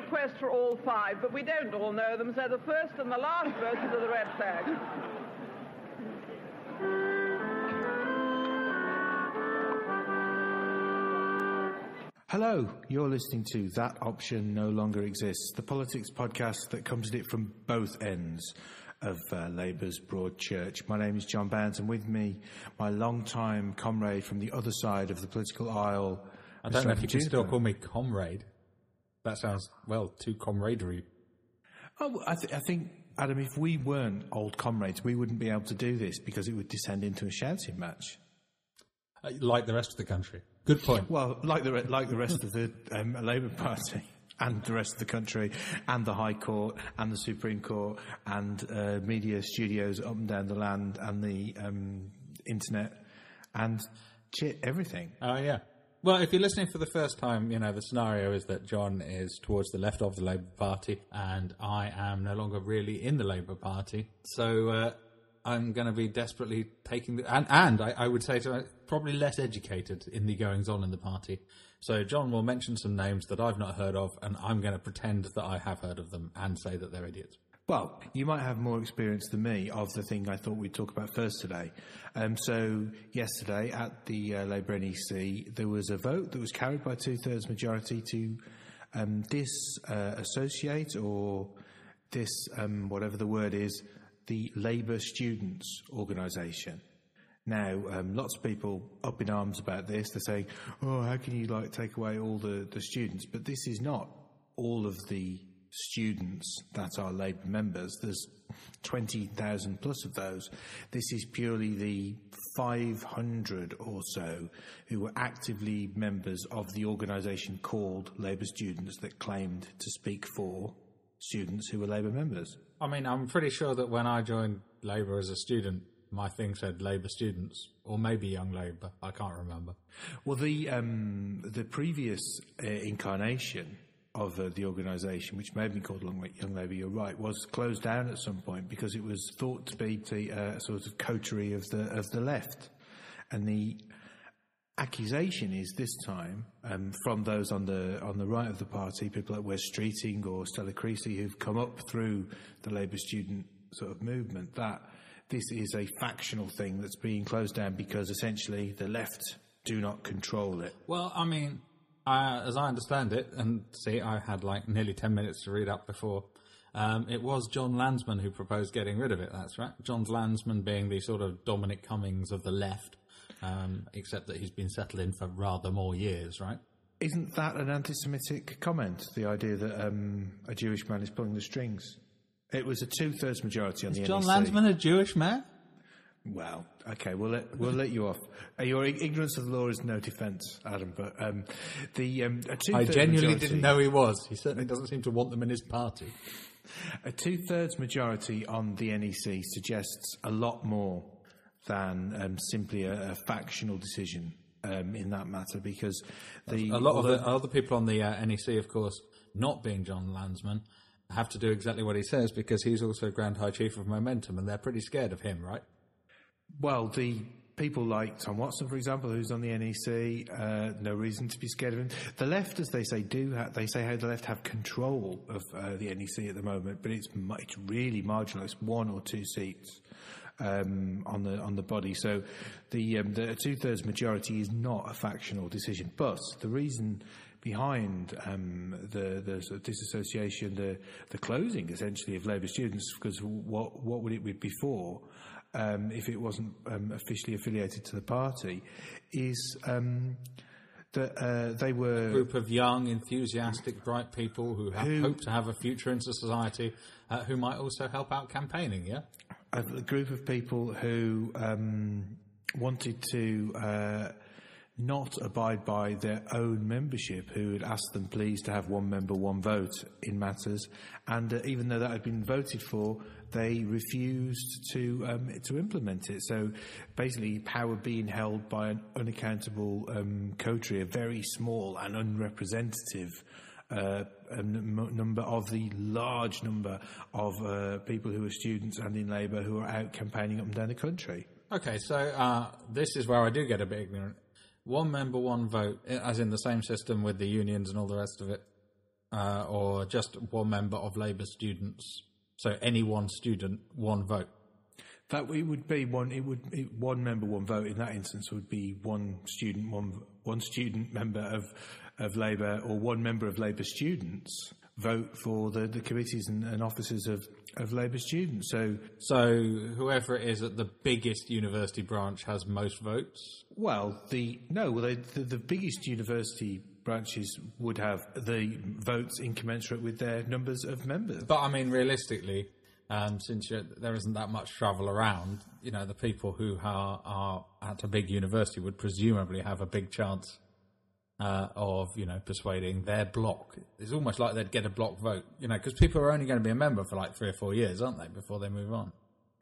request for all five, but we don't all know them, so the first and the last voters are the red flag. Hello, you're listening to That Option No Longer Exists, the politics podcast that comes at it from both ends of uh, Labour's broad church. My name is John Barnes, and with me, my long-time comrade from the other side of the political aisle. I don't Mr. know if you can still call me comrade. That sounds, well, too comradery. Oh, I, th- I think, Adam, if we weren't old comrades, we wouldn't be able to do this because it would descend into a shouting match. Uh, Like the rest of the country. Good point. Well, like the re- like the rest of the um, Labour Party and the rest of the country, and the High Court and the Supreme Court and uh, media studios up and down the land and the um, internet and shit, everything. Oh, yeah. Well, if you're listening for the first time, you know, the scenario is that John is towards the left of the Labour Party and I am no longer really in the Labour Party. So uh, I'm going to be desperately taking the. And, and I, I would say to probably less educated in the goings on in the party. So John will mention some names that I've not heard of and I'm going to pretend that I have heard of them and say that they're idiots. Well, you might have more experience than me of the thing I thought we'd talk about first today. Um, so, yesterday at the uh, Labour NEC, there was a vote that was carried by two thirds majority to um, disassociate or dis, um, whatever the word is, the Labour Students Organisation. Now, um, lots of people up in arms about this. They're saying, "Oh, how can you like take away all the, the students?" But this is not all of the students that are Labour members. There's twenty thousand plus of those. This is purely the five hundred or so who were actively members of the organisation called Labour Students that claimed to speak for students who were Labour members. I mean, I'm pretty sure that when I joined Labour as a student, my thing said Labour students, or maybe Young Labour. I can't remember. Well, the um, the previous uh, incarnation of uh, the organisation, which may have been called Long- Young Labour, you're right, was closed down at some point because it was thought to be the uh, sort of coterie of the of the left, and the accusation is this time um, from those on the on the right of the party, people like Wes Streeting or Stella Creasy, who've come up through the Labour student sort of movement, that this is a factional thing that's being closed down because essentially the left do not control it. Well, I mean, uh, as I understand it, and see, I had like nearly 10 minutes to read up before. Um, it was John Lansman who proposed getting rid of it, that's right. John Lansman being the sort of Dominic Cummings of the left, um, except that he's been settled in for rather more years, right? Isn't that an anti-Semitic comment? The idea that um, a Jewish man is pulling the strings. It was a two-thirds majority on the John NEC. Lansman a Jewish man? Well, okay, we'll let we'll let you off. Uh, your ignorance of the law is no defence, Adam. But um, the um, a I genuinely majority, didn't know he was. He certainly doesn't seem to want them in his party. a two-thirds majority on the NEC suggests a lot more than um, simply a, a factional decision um, in that matter, because the A lot of the other people on the uh, NEC, of course, not being John Lansman, have to do exactly what he says because he's also Grand High Chief of Momentum, and they're pretty scared of him, right? Well, the people like Tom Watson, for example, who's on the NEC, uh, no reason to be scared of him. The left, as they say, do ha- they say how the left have control of uh, the NEC at the moment, but it's it's really marginal. It's one or two seats. Um, on the on the body, so the um, the two thirds majority is not a factional decision. But the reason behind um, the the sort of disassociation, the the closing essentially of Labour students, because what what would it be before? Um, if it wasn't um, officially affiliated to the party, is um, that uh, they were a group of young, enthusiastic, bright people who, have, Who- hope to have a future in society, uh, who might also help out campaigning. Yeah, a group of people who um, wanted to uh, not abide by their own membership, who had asked them please to have one member, one vote in matters, and uh, even though that had been voted for, they refused to um, to implement it. So basically, power being held by an unaccountable um, coterie, a very small and unrepresentative uh, number of the large number of uh, people who are students and in Labour who are out campaigning up and down the country. Okay, so uh, this is where I do get a bit ignorant. One member, one vote, as in the same system with the unions and all the rest of it. uh, or just one member of Labour students? So any one student, one vote. That it would be one. It would it, one member, one vote. In that instance, would be one student, one one student member of of Labour, or one member of Labour students vote for the, the committees and, and officers of, of Labour students. So, So whoever it is at the biggest university branch has most votes. well, the no, well, they, the, the biggest university branches would have the votes incommensurate with their numbers of members. But I mean, realistically, um, since there isn't that much travel around, you know, the people who are, are at a big university would presumably have a big chance uh, of, you know, persuading their block. It's almost like they'd get a block vote, you know, because people are only going to be a member for like three or four years, aren't they, before they move on?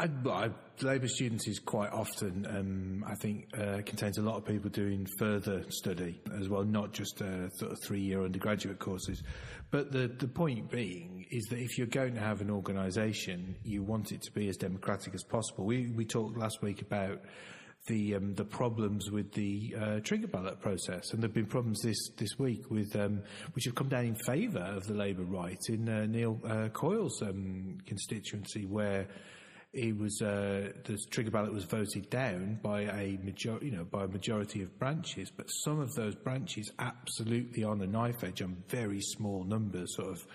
I, I, Labour students is quite often, um, I think, uh, contains a lot of people doing further study as well, not just uh, sort of three-year undergraduate courses. But the the point being is that if you're going to have an organisation, you want it to be as democratic as possible. We we talked last week about the um, the problems with the uh, trigger ballot process, and there've been problems this this week with um, which have come down in favour of the Labour right in uh, Neil uh, Coyle's um, constituency, where it was uh, the trigger ballot was voted down by a major, you know, by a majority of branches, but some of those branches absolutely on the knife edge on very small numbers, sort of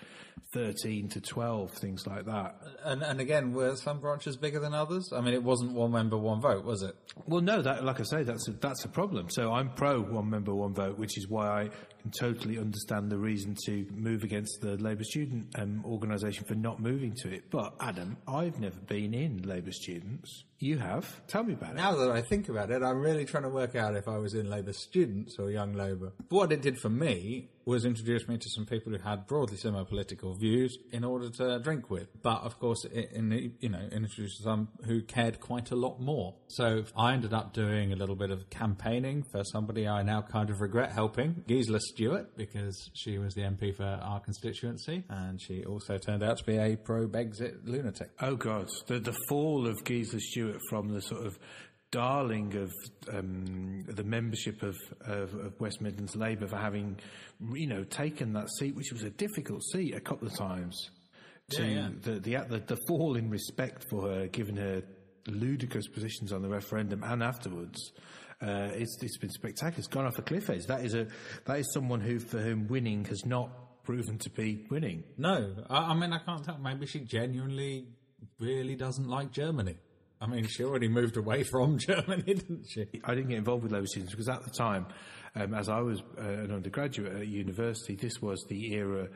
thirteen to twelve, things like that. And, and again, were some branches bigger than others? I mean, it wasn't one member, one vote, was it? Well, no, that, like I say, that's a, that's a problem. So I'm pro one member, one vote, which is why I can totally understand the reason to move against the Labour Student um, Organisation for not moving to it. But Adam, I've never been in Labour Students. You have. Tell me about it. Now that I think about it, I'm really trying to work out if I was in Labour students or Young Labour. What it did for me was introduce me to some people who had broadly similar political views in order to drink with. But of course, it, in, you know, introduced some who cared quite a lot more. So I ended up doing a little bit of campaigning for somebody I now kind of regret helping, Gisela Stuart, because she was the MP for our constituency, and she also turned out to be a pro-Brexit lunatic. Oh God, the the fall of Gisela Stuart from the sort of darling of um, the membership of, of, of West Midlands Labour for having, you know, taken that seat, which was a difficult seat a couple of times. To Yeah, yeah. The, the the the fall in respect for her, given her ludicrous positions on the referendum and afterwards. Uh, it's, it's been spectacular. It's gone off a cliff edge. That is a that is someone who for whom winning has not proven to be winning. No, I, I mean I can't tell. Maybe she genuinely really doesn't like Germany. I mean, she already moved away from Germany, didn't she? I didn't get involved with Labour students because at the time, um, as I was uh, an undergraduate at university, this was the era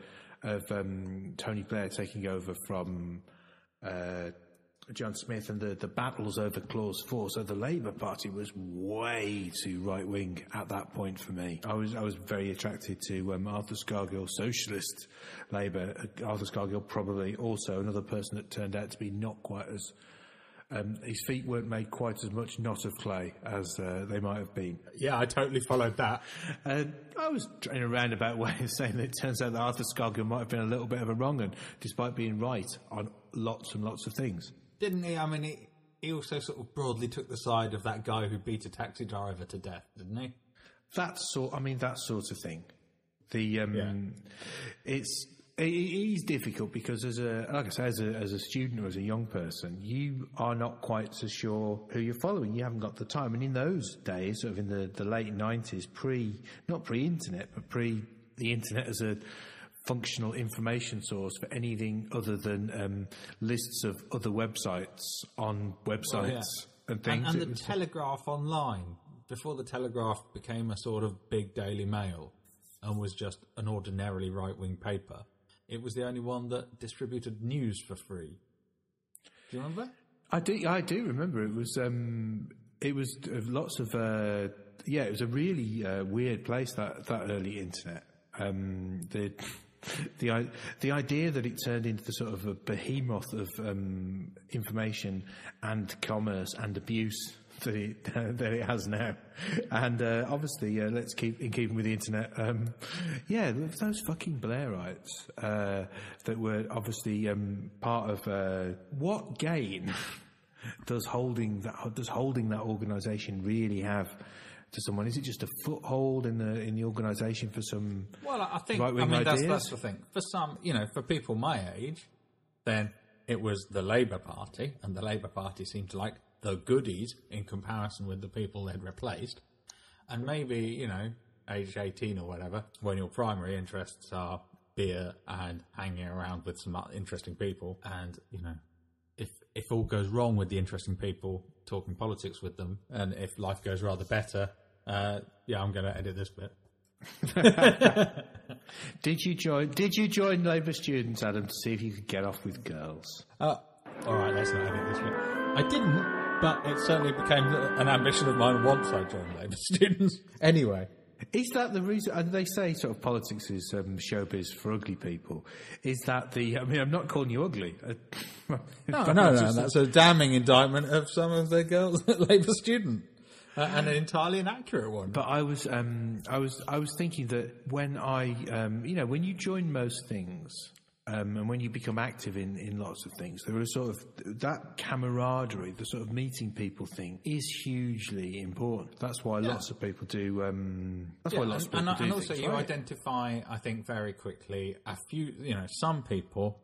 of um, Tony Blair taking over from uh, John Smith and the, the battles over Clause 4. So the Labour Party was way too right wing at that point for me. I was I was very attracted to um, Arthur Scargill, socialist Labour. Uh, Arthur Scargill probably also another person that turned out to be not quite as um, his feet weren't made quite as much not of clay as uh, they might have been. Yeah, I totally followed that. And I was in a roundabout way of saying that it turns out that Arthur Scargill might have been a little bit of a wrong un, despite being right on lots and lots of things. Didn't he? I mean, he, he also sort of broadly took the side of that guy who beat a taxi driver to death, didn't he? That sort, I mean, that sort of thing. The um, Yeah. it's it, is difficult because as a like I say, as a as a student or as a young person, you are not quite so sure who you're following. You haven't got the time. And in those days, sort of in the, the late nineties, pre not pre internet, but pre the internet as a functional information source for anything other than um, lists of other websites on websites and And, things. and It the Telegraph online, before the Telegraph became a sort of big Daily Mail and was just an ordinarily right wing paper, it was the only one that distributed news for free. Do you remember? I do. I do remember it was. Um, it was uh, lots of. Uh, yeah, it was a really uh, weird place that that early internet. Um, the the the idea that it turned into the sort of a behemoth of um, information and commerce and abuse that it that it has now, and uh, obviously uh, let's keep in keeping with the internet. Um, yeah, those fucking Blairites uh, that were obviously um, part of uh, what gain does holding that does holding that organisation really have to someone? Is it just a foothold in the in the organisation for some? Well, I think I mean that's, that's the thing. For some, you know, for people my age, then it was the Labour Party, and the Labour Party seemed to like the goodies in comparison with the people they'd replaced. And maybe you know, age eighteen or whatever, when your primary interests are beer and hanging around with some interesting people, and you know, if if all goes wrong with the interesting people, talking politics with them, and if life goes rather better, uh, yeah, I'm going to edit this bit. Did you join? Did you join Labour students, Adam, to see if you could get off with girls? Uh, all right, let's not edit this bit. I didn't, but it certainly became an ambition of mine once I joined Labour students. Anyway, Is that the reason? And they say sort of politics is um, showbiz for ugly people. Is that the? I mean, I'm not calling you ugly. Uh, no, no, no, that's a damning indictment of some of the girls at Labour student, uh, and an entirely inaccurate one. But I was, um, I was, I was thinking that when I, um, you know, when you join most things, um, and when you become active in, in lots of things, there is sort of that camaraderie, the sort of meeting people thing, is hugely important. That's why lots of people do. Um, that's why Yeah, lots of and, people and, do and also things, you right? identify, I think, very quickly a few, you know, some people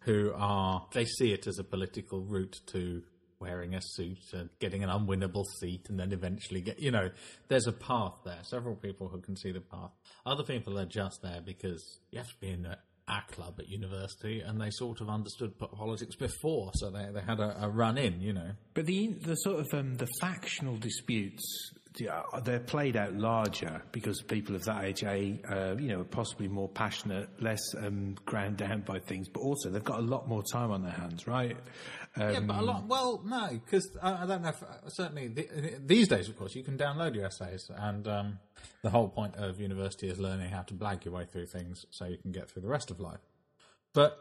who are they see it as a political route to wearing a suit and getting an unwinnable seat, and then eventually get, you know, there's a path there. Several people who can see the path. Other people are just there because you have to be in a, a club at university, and they sort of understood politics before, so they they had a, a run in, you know. But the the sort of um, the factional disputes they're played out larger because people of that age, a uh, you know, are possibly more passionate, less um, ground down by things, but also they've got a lot more time on their hands, right? Um, Yeah, but a lot. Well, no, because I, I don't know. If, uh, certainly, the, these days, of course, you can download your essays, and um, the whole point of university is learning how to blag your way through things so you can get through the rest of life. But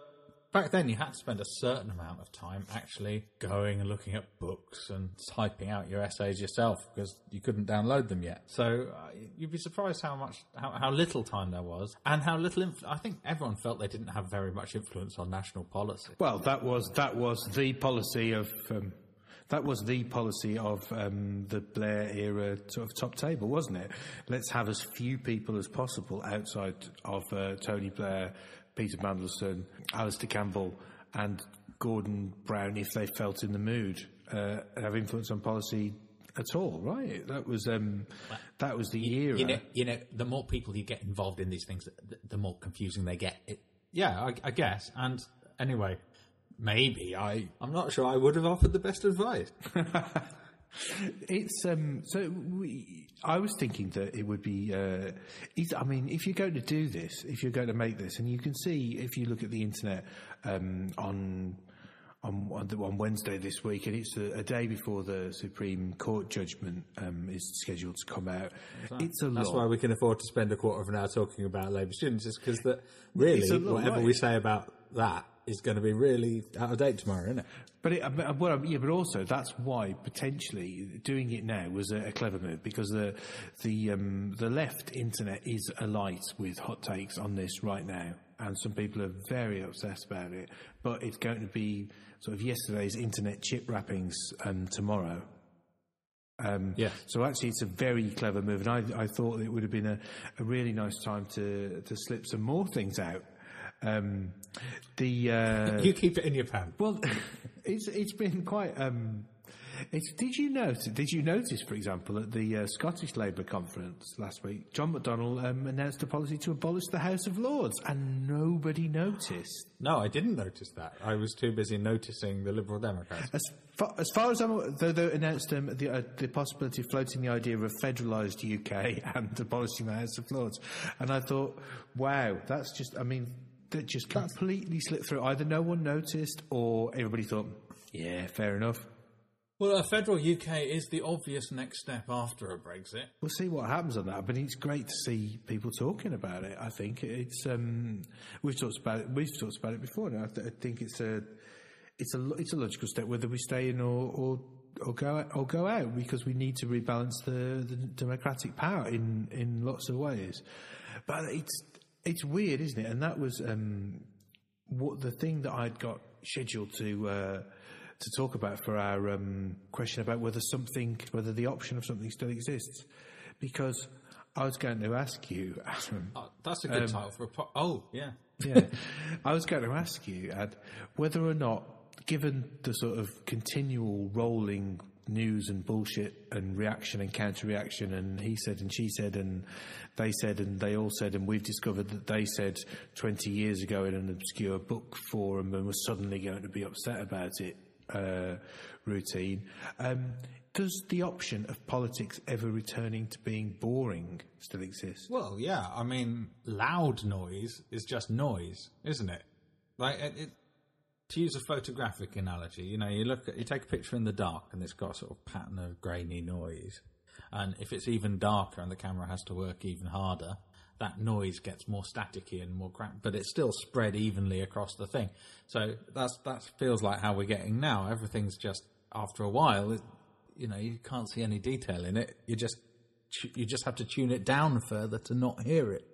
back then, you had to spend a certain amount of time actually going and looking at books and typing out your essays yourself because you couldn't download them yet. So uh, you'd be surprised how much, how, how little time there was, and how little. Inf- I think everyone felt they didn't have very much influence on national policy. Well, that was that was the policy of um, that was the policy of um, the Blair era sort of top table, wasn't it? Let's have as few people as possible outside of uh, Tony Blair, Peter Mandelson, Alastair Campbell, and Gordon Brown, if they felt in the mood, uh, have influence on policy at all. Right? That was um, that was the era. You know, you know, the more people you get involved in these things, the, the more confusing they get. It, yeah, I, I guess. And anyway, maybe I, I'm not sure I would have offered the best advice. It's um. So we, I was thinking that it would be. Uh, it's, I mean, if you're going to do this, if you're going to make this, and you can see if you look at the internet um, on. On, on, the, on Wednesday this week, and it's a, a day before the Supreme Court judgment um, is scheduled to come out. It's a That's lot. why we can afford to spend a quarter of an hour talking about Labour students, is because that really, It's a lot, whatever right. we say about that is going to be really out of date tomorrow, isn't it? But it, but, well, yeah, but also that's why potentially doing it now was a, a clever move because the the um, the left internet is alight with hot takes on this right now, and some people are very obsessed about it. But it's going to be sort of yesterday's internet chip wrappings um, tomorrow. Um, Yes. So actually, it's a very clever move, and I, I thought it would have been a, a really nice time to to slip some more things out. Um, the uh, You keep it in your pants. well, it's it's been quite. Um, it's, did you notice? Did you notice, for example, at the uh, Scottish Labour conference last week, John McDonnell um, announced a policy to abolish the House of Lords, and nobody noticed. No, I didn't notice that. I was too busy noticing the Liberal Democrats. As far as, far as I'm, though they announced um, the, uh, the possibility of floating the idea of a federalised UK and abolishing the House of Lords, and I thought, wow, that's just. I mean, that just completely slipped through. Either no one noticed, or everybody thought, yeah, fair enough. Well, a federal UK is the obvious next step after a Brexit. We'll see what happens on that, but it's great to see people talking about it. I think it's um, we've talked about it. We've talked about it before. And I, th- I think it's a it's a it's a logical step whether we stay in or or, or go out, or go out because we need to rebalance the, the democratic power in in lots of ways. But it's it's weird, isn't it? And that was um, what the thing that I'd got scheduled to. Uh, to talk about for our um, question about whether something, whether the option of something still exists, because I was going to ask you, Adam. Oh, that's a good title for a po- Oh, yeah. yeah, I was going to ask you, Ad, whether or not, given the sort of continual rolling news and bullshit and reaction and counter reaction and he said and she said and they said and they all said and we've discovered that they said 20 years ago in an obscure book forum and was suddenly going to be upset about it uh, routine. Um, does the option of politics ever returning to being boring still exist? Well, yeah. I mean, loud noise is just noise, isn't it? Like, it, to use a photographic analogy, you know, you look at, you take a picture in the dark and it's got a sort of pattern of grainy noise. And if it's even darker and the camera has to work even harder, that noise gets more staticky and more cramped, but it's still spread evenly across the thing. So that's that feels like how we're getting now. Everything's just after a while, it, you know, you can't see any detail in it. You just you just have to tune it down further to not hear it.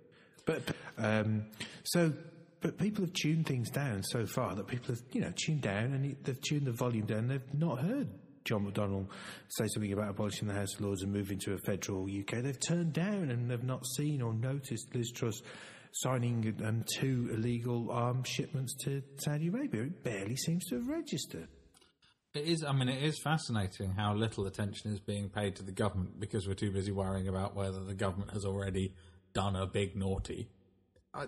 But um, so, but people have tuned things down so far that people have, you know, tuned down and they've tuned the volume down. They've not heard John McDonnell say something about abolishing the House of Lords and moving to a federal UK. They've turned down and they've not seen or noticed Liz Truss signing um, two illegal arms shipments to Saudi Arabia. It barely seems to have registered. It is. I mean, it is fascinating how little attention is being paid to the government because we're too busy worrying about whether the government has already done a big naughty. I,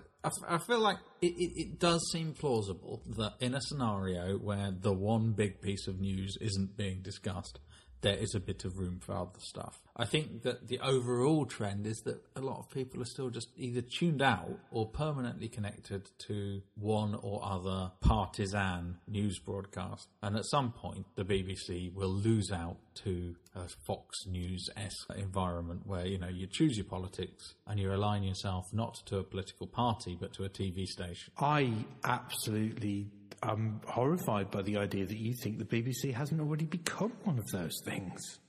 I, feel like it, it, it does seem plausible that in a scenario where the one big piece of news isn't being discussed, there is a bit of room for other stuff. I think that the overall trend is that a lot of people are still just either tuned out or permanently connected to one or other partisan news broadcast. And at some point, the BBC will lose out to a Fox News esque environment where, you know, you choose your politics and you align yourself not to a political party but to a TV station. I absolutely am horrified by the idea that you think the BBC hasn't already become one of those things.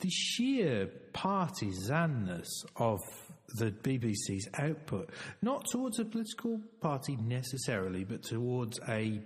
The sheer partisanness of the BBC's output, not towards a political party necessarily, but towards a,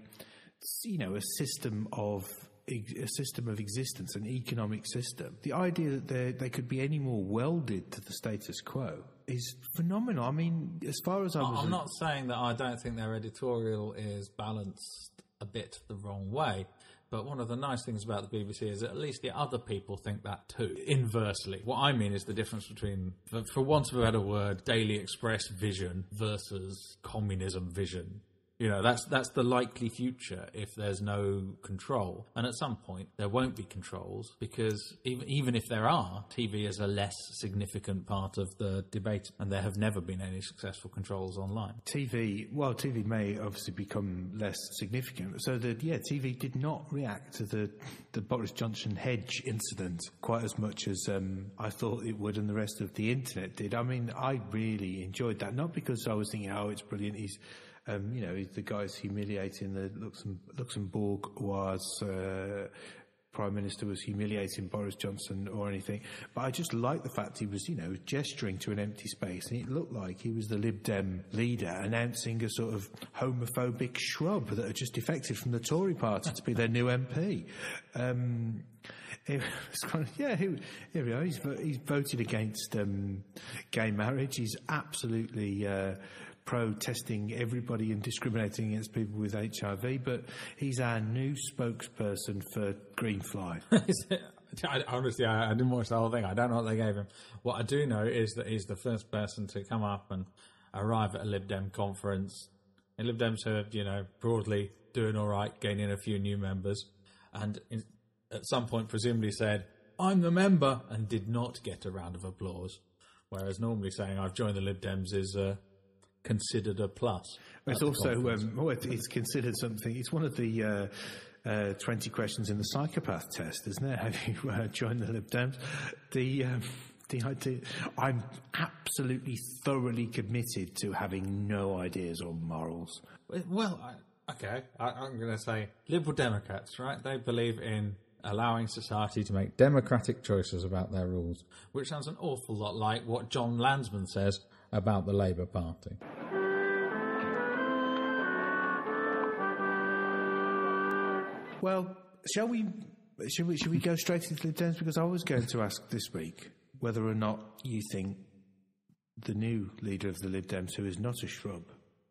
you know, a system of a system of existence, an economic system. The idea that they they could be any more welded to the status quo is phenomenal. I mean, as far as I was, I'm not saying that I don't think their editorial is balanced a bit the wrong way, but one of the nice things about the BBC is that at least the other people think that too. Inversely, what I mean is the difference between, for, for want of a better word, Daily Express vision versus communism vision. You know, that's that's the likely future if there's no control. And at some point there won't be controls because even even if there are, TV is a less significant part of the debate and there have never been any successful controls online. TV, well, TV may obviously become less significant. So that yeah, TV did not react to the the Boris Johnson hedge incident quite as much as um, I thought it would, and the rest of the internet did. I mean, I really enjoyed that, not because I was thinking, oh, it's brilliant. He's um, you know, the guy's humiliating the Luxembourg was. Uh, Prime Minister was humiliating Boris Johnson or anything, but I just like the fact he was, you know, gesturing to an empty space, and it looked like he was the Lib Dem leader announcing a sort of homophobic shrub that had just defected from the Tory party to be their new MP. Um, it was kind of, yeah, here, here we are. He's, he's voted against um, gay marriage. He's absolutely uh, protesting everybody and discriminating against people with HIV, but he's our new spokesperson for Greenfly. I, honestly, I, I didn't watch the whole thing. I don't know what they gave him. What I do know is that he's the first person to come up and arrive at a Lib Dem conference. And Lib Dems are, you know, broadly doing all right, gaining a few new members. And in, at some point, presumably said, I'm the member, and did not get a round of applause. Whereas normally saying, I've joined the Lib Dems is uh, considered a plus. It's also um, oh, it- it's considered something. It's one of the uh, uh, twenty questions in the psychopath test, isn't it? Have you uh, joined the Lib Dems? The um, the idea. I'm absolutely thoroughly committed to having no ideas or morals. Well, I, okay, I, I'm going to say Liberal Democrats, right? They believe in allowing society to make democratic choices about their rules, which sounds an awful lot like what John Lansman says about the Labour Party. Well, shall we? Should we? Should we go straight into the Dems? Because I was going to ask this week whether or not you think the new leader of the Lib Dems, who is not a shrub,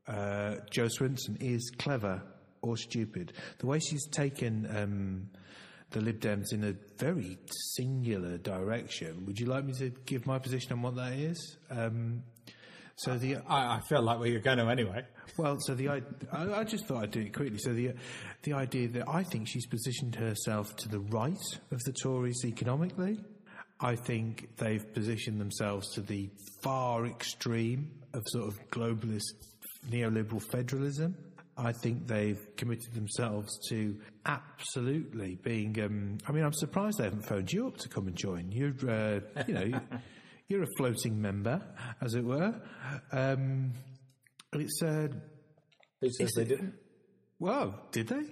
uh, Jo Swinson, is clever or stupid. The way she's taken um, the Lib Dems in a very singular direction. Would you like me to give my position on what that is? Um, so the I, I feel like we're going to anyway. well, so the I, I I just thought I'd do it quickly. So the the idea that I think she's positioned herself to the right of the Tories economically. I think they've positioned themselves to the far extreme of sort of globalist neoliberal federalism. I think they've committed themselves to absolutely being. Um, I mean, I'm surprised they haven't phoned you up to come and join. You're, uh, you know, you're a floating member, as it were. Um, it's uh, Who says they didn't? well, did they?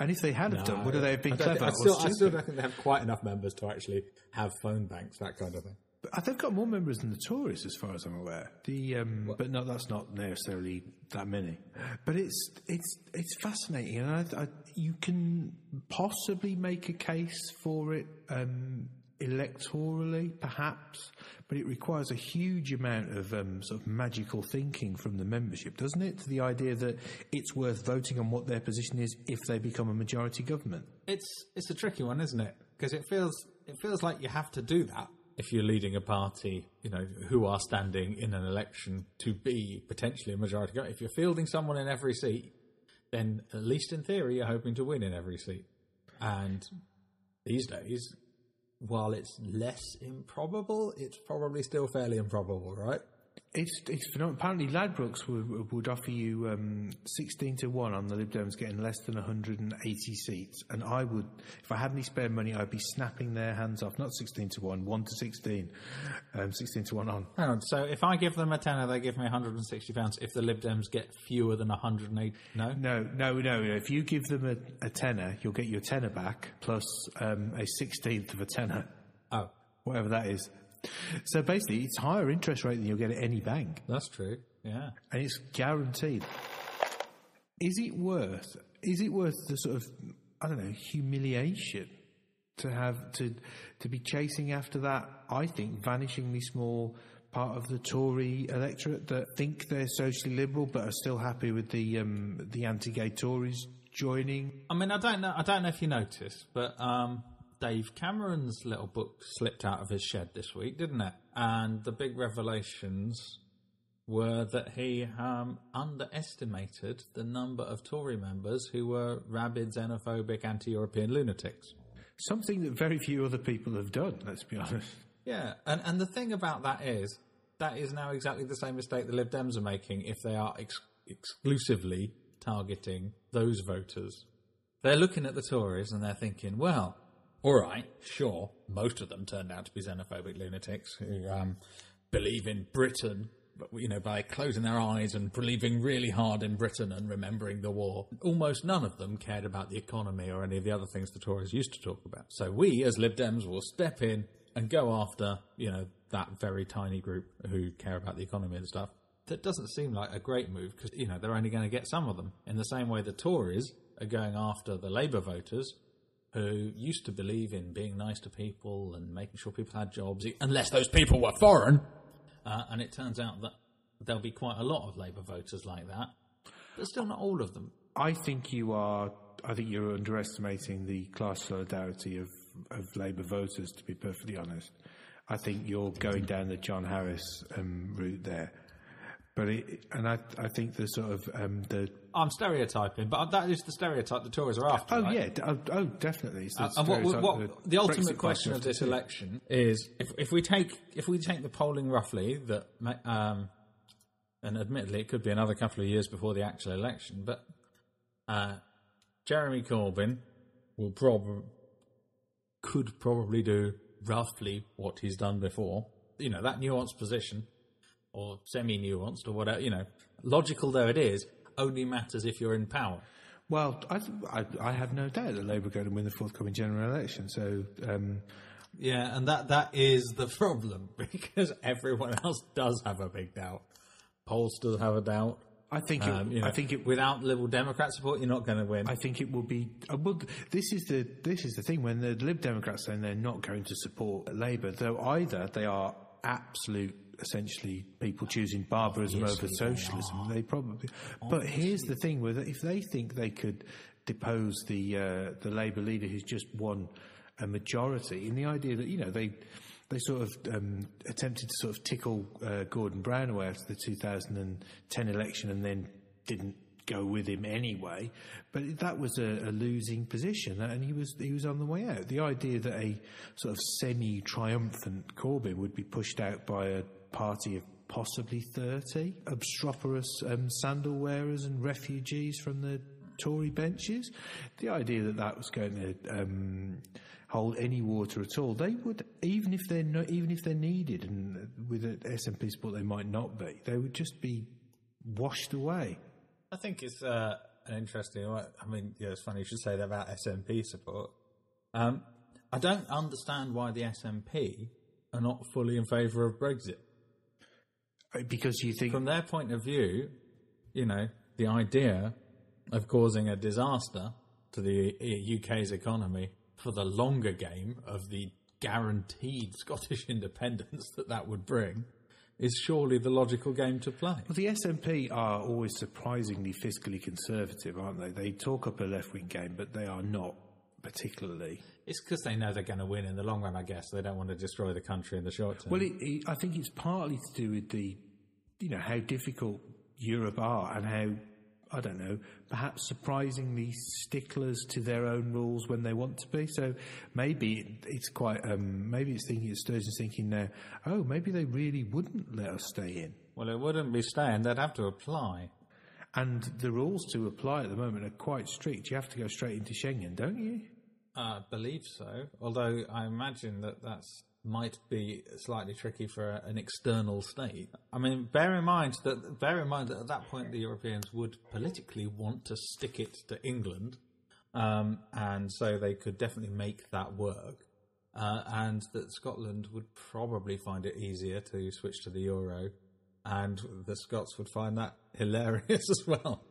And if they had have done, would they have been I clever I still, I still don't think they have quite enough members to actually have phone banks, that kind of thing. But they've got more members than the Tories, as far as I'm aware. The um, but no, that's not necessarily that many. But it's it's it's fascinating, and I, I, you can possibly make a case for it um, electorally, perhaps. But it requires a huge amount of um, sort of magical thinking from the membership, doesn't it? To the idea that it's worth voting on what their position is if they become a majority government. It's it's a tricky one, isn't it? Because it feels it feels like you have to do that if you're leading a party, you know, who are standing in an election to be potentially a majority government. If you're fielding someone in every seat, then at least in theory you're hoping to win in every seat. And these days, while it's less improbable, it's probably still fairly improbable, right? It's it's phenomenal. Apparently, Ladbrokes would, would offer you um, sixteen to one on the Lib Dems getting less than one hundred and eighty seats, and I would, if I had any spare money, I'd be snapping their hands off. Not sixteen to one, one to sixteen, um, sixteen to one on. Hang on. So if I give them a tenner, they give me 160 pounds. If the Lib Dems get fewer than 180. no. No, no, no. no. If you give them a, a tenner, you'll get your tenner back plus um, a sixteenth of a tenner, Oh, whatever that is. So basically, it's higher interest rate than you'll get at any bank. that's true. Yeah. and it's guaranteed. Is it worth? Is it worth the sort of I don't know humiliation to have to to be chasing after that? I think vanishingly small part of the Tory electorate that think they're socially liberal but are still happy with the um, the anti-gay Tories joining. I mean, I don't know. I don't know if you noticed, but um, Dave Cameron's little book slipped out of his shed this week, didn't it? And the big revelations were that he um, underestimated the number of Tory members who were rabid, xenophobic, anti-European lunatics. Something that very few other people have done. Let's be honest. Yeah, and and the thing about that is that is now exactly the same mistake the Lib Dems are making if they are ex- exclusively targeting those voters. They're looking at the Tories and they're thinking, well, all right, sure, most of them turned out to be xenophobic lunatics who um, believe in Britain. But, you know, by closing their eyes and believing really hard in Britain and remembering the war, almost none of them cared about the economy or any of the other things the Tories used to talk about. So we, as Lib Dems, will step in and go after, you know, that very tiny group who care about the economy and stuff. That doesn't seem like a great move because, you know, they're only going to get some of them. In the same way the Tories are going after the Labour voters who used to believe in being nice to people and making sure people had jobs, unless those people were foreign. Uh, and it turns out that there'll be quite a lot of Labour voters like that, but still not all of them. I think you are. I think you're underestimating the class solidarity of, of Labour voters. To be perfectly honest, I think you're going down the John Harris um, route there. But it, and I, I think the sort of um, the I'm stereotyping, but that is the stereotype the Tories are after. oh right? yeah oh, oh definitely the Uh, and what, what, that the ultimate Party question of this election is if, if we take if we take the polling roughly that um, and admittedly it could be another couple of years before the actual election, but uh, Jeremy Corbyn will probably could probably do roughly what he's done before. You know that nuanced position or semi-nuanced or whatever. You know, logical though it is, only matters if you're in power. Well, I, I, I have no doubt that Labour are going to win the forthcoming general election. So um, Yeah, and that that is the problem because everyone else does have a big doubt. Polls still have a doubt. I think it, Um, you know, I think it without Liberal Democrat support, you're not going to win. I think it will be. Uh, well, this is the this is the thing when the Lib Democrats saying they're not going to support Labour, though either they are absolute. Essentially, people choosing barbarism over socialism. They probably. But here's the thing: with if they think they could depose the uh, the Labour leader who's just won a majority, in the idea that you know they they sort of um, attempted to sort of tickle uh, Gordon Brown away after the 2010 election, and then didn't go with him anyway. But that was a, a losing position, and he was he was on the way out. The idea that a sort of semi-triumphant Corbyn would be pushed out by a party of possibly 30 obstreperous um, sandal wearers and refugees from the Tory benches, the idea that that was going to um, hold any water at all, they would even if they're not, even if they're needed, and with an SNP support they might not be, they would just be washed away. I think it's uh, an interesting. I mean, yeah, it's funny you should say that about SNP support. Um, I don't understand why the SNP are not fully in favour of Brexit. Uh, because you think From their point of view, you know, the idea of causing a disaster to the uh, UK's economy for the longer game of the guaranteed Scottish independence that that would bring is surely the logical game to play. Well, the SNP are always surprisingly fiscally conservative, aren't they? They talk up a left wing game, but they are not particularly. It's because they know they're going to win in the long run, I guess. They don't want to destroy the country in the short term. Well, it, it, I think it's partly to do with the, you know, how difficult Europe are and how, I don't know, perhaps surprisingly sticklers to their own rules when they want to be. So maybe it's quite, um, maybe it's thinking, Sturgeon's thinking now, oh, maybe they really wouldn't let us stay in. well, it wouldn't be staying. They'd have to apply. And the rules to apply at the moment are quite strict. You have to go straight into Schengen, don't you? I believe so. Although I imagine that that's might be slightly tricky for an external state. I mean, bear in mind that bear in mind that at that point the Europeans would politically want to stick it to England, um, and so they could definitely make that work. Uh, and that Scotland would probably find it easier to switch to the euro, and the Scots would find that hilarious as well.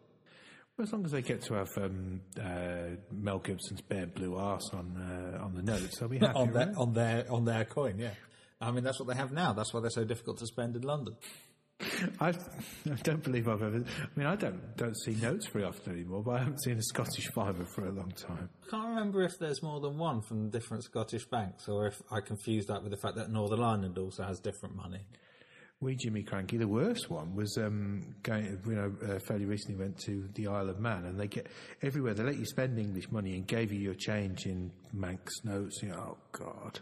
As long as they get to have um, uh, Mel Gibson's bare blue arse on uh, on the notes, they'll be happy. on their right? on their on their coin. Yeah, I mean that's what they have now. That's why they're so difficult to spend in London. I, I don't believe I've ever. I mean, I don't don't see notes very often anymore, but I haven't seen a Scottish fiver for a long time. I can't remember if there's more than one from different Scottish banks, or if I confuse that with the fact that Northern Ireland also has different money. Wee Jimmy Krankie. The worst one was um, going. You know, uh, fairly recently went to the Isle of Man, and they get everywhere. They let you spend English money and gave you your change in Manx notes. You know, oh God.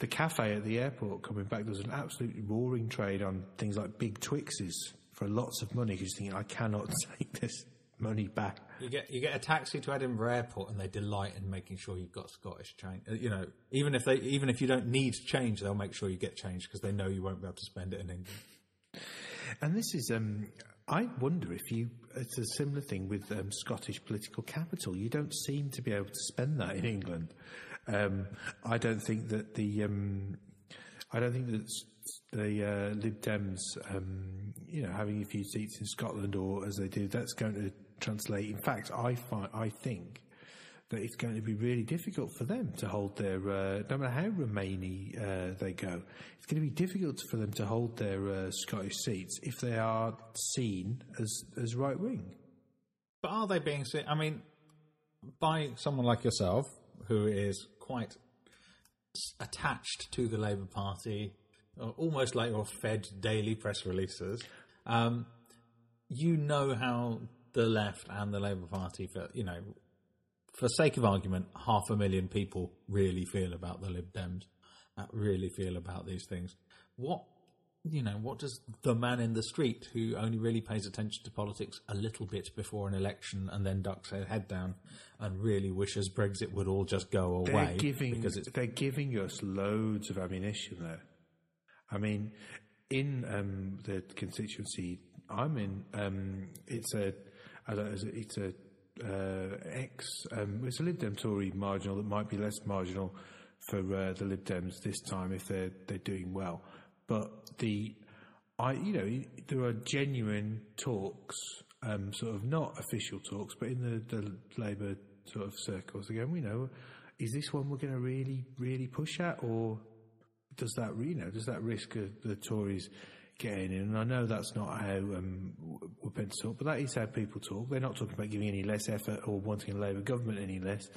The cafe at the airport coming back, there was an absolutely roaring trade on things like big Twixes for lots of money. Because you think I cannot take this money back. You get you get a taxi to Edinburgh Airport, and they delight in making sure you've got Scottish change. Uh, You know, even if they even if you don't need change, they'll make sure you get change because they know you won't be able to spend it in England. And this is, um, I wonder if you, it's a similar thing with um, Scottish political capital. You don't seem to be able to spend that in England. Um, I don't think that the, um, I don't think that the uh, Lib Dems, um, you know, having a few seats in Scotland or as they do, that's going to translate. In fact, I find, I think that it's going to be really difficult for them to hold their, uh, no matter how Remainy uh, they go, it's going to be difficult for them to hold their uh, Scottish seats if they are seen as, as right wing. But are they being seen? I mean, by someone like yourself, who is quite attached to the Labour Party, uh, almost like you're fed daily press releases, um, you know how the left and the Labour Party, for you know, for sake of argument, half a million people really feel about the Lib Dems, uh, really feel about these things. What you know, what does the man in the street who only really pays attention to politics a little bit before an election and then ducks her head down and really wishes Brexit would all just go They're away giving because it's they're giving us loads of ammunition there. I mean, in um, the constituency I'm in, um, it's a It's a uh, ex um, it's a Lib Dem Tory marginal that might be less marginal for uh, the Lib Dems this time if they're they're doing well. But the I you know there are genuine talks um, sort of not official talks, but in the, the Labour sort of circles again, we know, is this one we're going to really, really push at, or does that, you know, does that risk the Tories getting in? And I know that's not how um, we're meant to talk, but that is how people talk. They're not talking about giving any less effort or wanting a Labour government any less.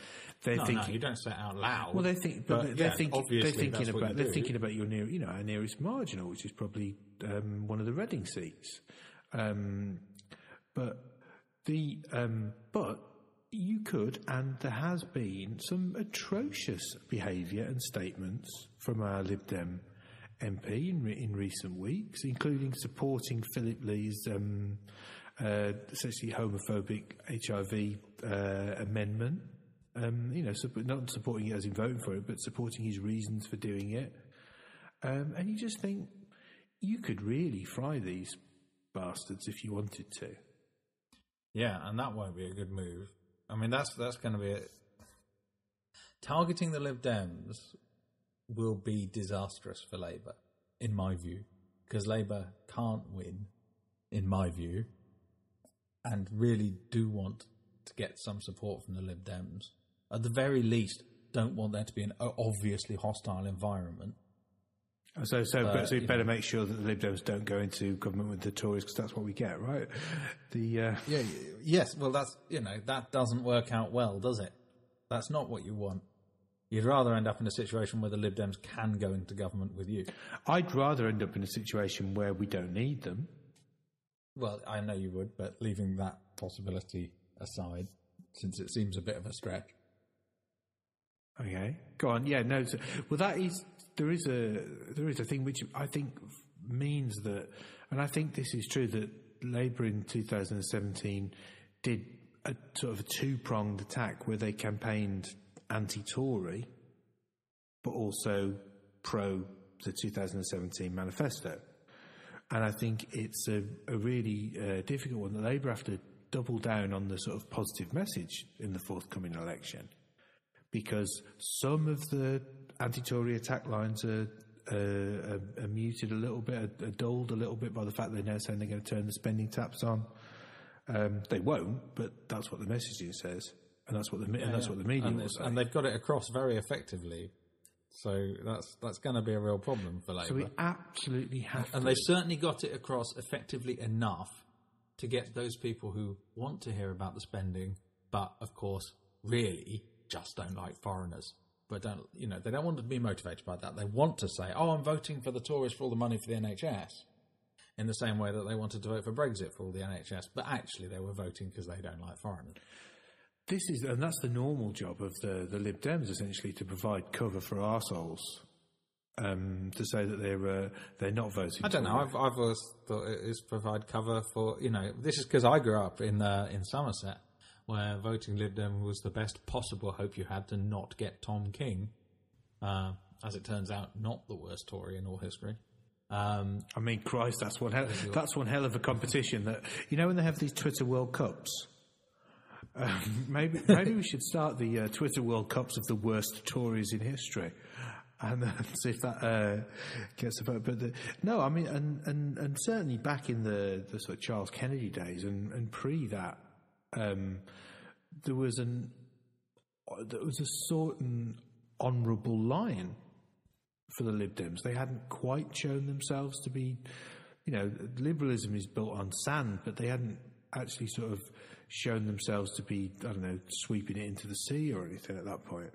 They're No, thinking, no, you don't say it out loud. well, they think, but, But, they're, yeah, thinking, they're thinking about they're thinking about your near, you know, our nearest marginal, which is probably um, one of the Reading seats. Um, but the um, but you could, and there has been some atrocious behaviour and statements from our Lib Dem MP in, in recent weeks, including supporting Phillip Lee's um, uh, essentially homophobic HIV uh, amendment. Um, you know, not supporting it as in voting for it, but supporting his reasons for doing it. Um, and you just think you could really fry these bastards if you wanted to. Yeah, and that won't be a good move. I mean, that's that's going to be. Targeting the Lib Dems will be disastrous for Labour, in my view, because Labour can't win, in my view, and really do want to get some support from the Lib Dems. At the very least, don't want there to be an obviously hostile environment. So, so, but, so you better make sure that the Lib Dems don't go into government with the Tories because that's what we get, right? The uh, Yeah, yes. Well, that's you know that doesn't work out well, does it? That's not what you want. You'd rather end up in a situation where the Lib Dems can go into government with you. I'd rather end up in a situation where we don't need them. Well, I know you would, but leaving that possibility aside, since it seems a bit of a stretch. Okay, go on. Yeah, no. So, well, that is there is a there is a thing which I think means that, and I think this is true that Labour in 2017 did a sort of a two pronged attack where they campaigned anti-Tory, but also pro the 2017 manifesto. And I think it's a, a really uh, difficult one that Labour have to double down on the sort of positive message in the forthcoming election because some of the anti-Tory attack lines are, uh, are, are muted a little bit, are, are dulled a little bit by the fact they're now saying they're going to turn the spending taps on. Um, they won't, but that's what the messaging says, and that's what the and that's what the media and, and they've got it across very effectively. So that's that's going to be a real problem for Labour. so we absolutely have and to. they've certainly got it across effectively enough to get those people who want to hear about the spending, but of course, really just don't like foreigners. But don't you know? They don't want to be motivated by that. They want to say, "Oh, I'm voting for the Tories for all the money for the NHS," in the same way that they wanted to vote for Brexit for all the NHS. But actually, they were voting because they don't like foreigners. This is, and that's the normal job of the, the Lib Dems, essentially, to provide cover for arseholes. Um, to say that they're uh, they're not voting. I don't know. I've, I've always thought it is provide cover for you know. This is because I grew up in uh, in Somerset, where voting Lib Dem was the best possible hope you had to not get Tom King. Uh, as it turns out, not the worst Tory in all history. Um, I mean, Christ, that's one hell, that's one hell of a competition. That you know when they have these Twitter World Cups. Um, maybe maybe we should start the uh, Twitter World Cups of the worst Tories in history, and uh, see if that uh, gets vote. But the, no, I mean, and, and and certainly back in the, the sort of Charles Kennedy days and, and pre that, um, there was an there was a certain honourable line for the Lib Dems. They hadn't quite shown themselves to be, you know, liberalism is built on sand, but they hadn't actually sort of shown themselves to be, I don't know, sweeping it into the sea or anything at that point.